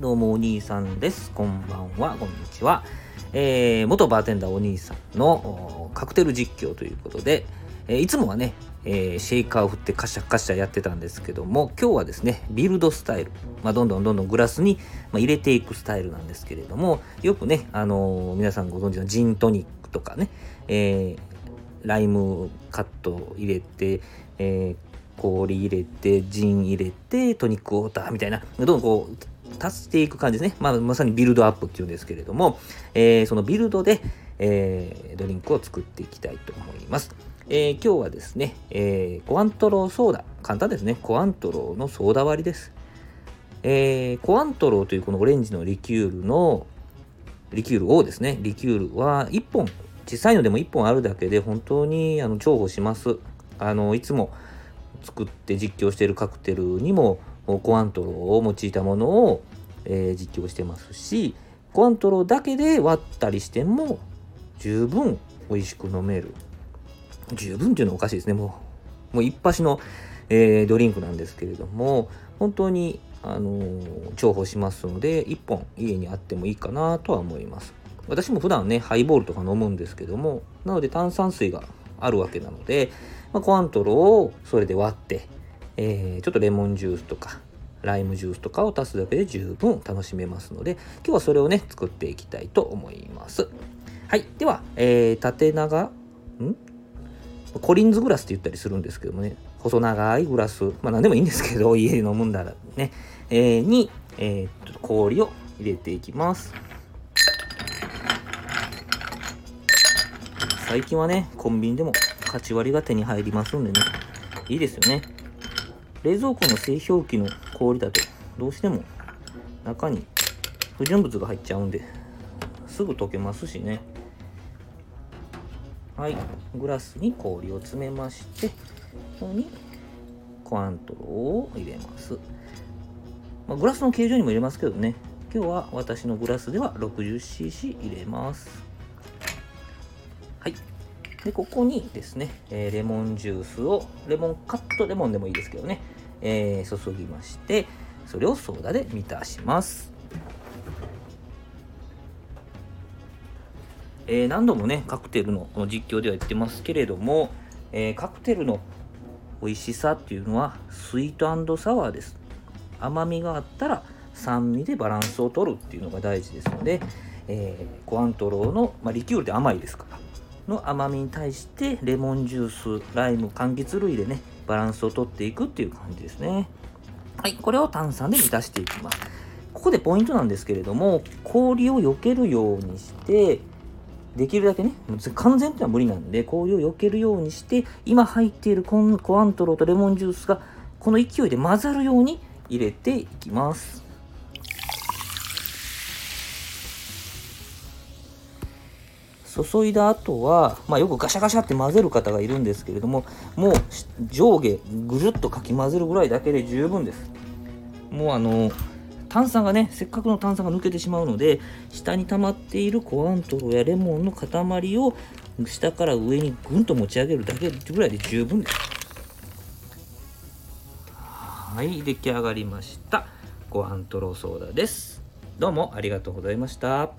どうもお兄さんです。こんばんは、こんにちは。えー、元バーテンダーお兄さんのカクテル実況ということで、えー、いつもはね、えー、シェイカーを振ってカシャカシャやってたんですけども、今日はですね、ビルドスタイル、まあ、どんどんどんどんグラスに、まあ、入れていくスタイルなんですけれども、よくね、あの皆さんご存知のジントニックとかね、えライムカット入れて、え氷入れて、ジン入れて、トニックウォーターみたいな、どんどんこう、足していく感じですね。まあ、まさにビルドアップっていうんですけれども、えー、そのビルドで、えー、ドリンクを作っていきたいと思います。えー、今日はですね、えー、コアントローソーダ。簡単ですね。コアントローのソーダ割りです。えー、コアントローというこのオレンジのリキュールの、リキュールをですね、リキュールは1本、小さいのでも1本あるだけで本当にあの重宝します。あの、いつも作って実況しているカクテルにもコアントロを用いたものを、えー、実況してますしコアントロだけで割ったりしても十分美味しく飲める。十分っていうのはおかしいですね。もうもう一発の、えー、ドリンクなんですけれども本当にあのー、重宝しますので1本家にあってもいいかなとは思います。私も普段ねハイボールとか飲むんですけどもなので炭酸水があるわけなので、まあ、コアントロをそれで割ってえー、ちょっとレモンジュースとかライムジュースとかを足すだけで十分楽しめますので今日はそれをね作っていきたいと思います。はい。では、えー、縦長ん？コリンズグラスって言ったりするんですけどもね。細長いグラス。まあ何でもいいんですけど家で飲むんだらね、えー、に、えー、っと氷を入れていきます。最近はねコンビニでもカチ割りが手に入りますんでね。いいですよね。冷蔵庫の製氷機の氷だとどうしても中に不純物が入っちゃうんですぐ溶けますしね。はい。グラスに氷を詰めましてここにコアントロを入れます、まあ、グラスの形状にも入れますけどね。今日は私のグラスでは 60cc 入れます。でここにですね、えー、レモンジュースをレモンカットレモンでもいいですけどねえー、注ぎましてそれをソーダで満たします、えー、何度もねカクテルの実況では言ってますけれども、えー、カクテルの美味しさっていうのはスイートサワーです。甘みがあったら酸味でバランスを取るっていうのが大事ですので、えー、コアントローの、まあ、リキュールで甘いですから。の甘みに対してレモンジュースライム柑橘類でねバランスをとっていくっていう感じですね。はいこれを炭酸で満たしていきます。ここでポイントなんですけれども氷を避けるようにしてできるだけね完全っていうのは無理なんで氷を避けるようにして今入っているコアントローとレモンジュースがこの勢いで混ざるように入れていきます。注いだ後は、まあ、よくガシャガシャって混ぜる方がいるんですけれどももう上下ぐるっとかき混ぜるぐらいだけで十分です。もうあの炭酸がねせっかくの炭酸が抜けてしまうので下に溜まっているコアントロやレモンの塊を下から上にぐんと持ち上げるだけぐらいで十分です。はい出来上がりました。コアントロソーダです。どうもありがとうございました。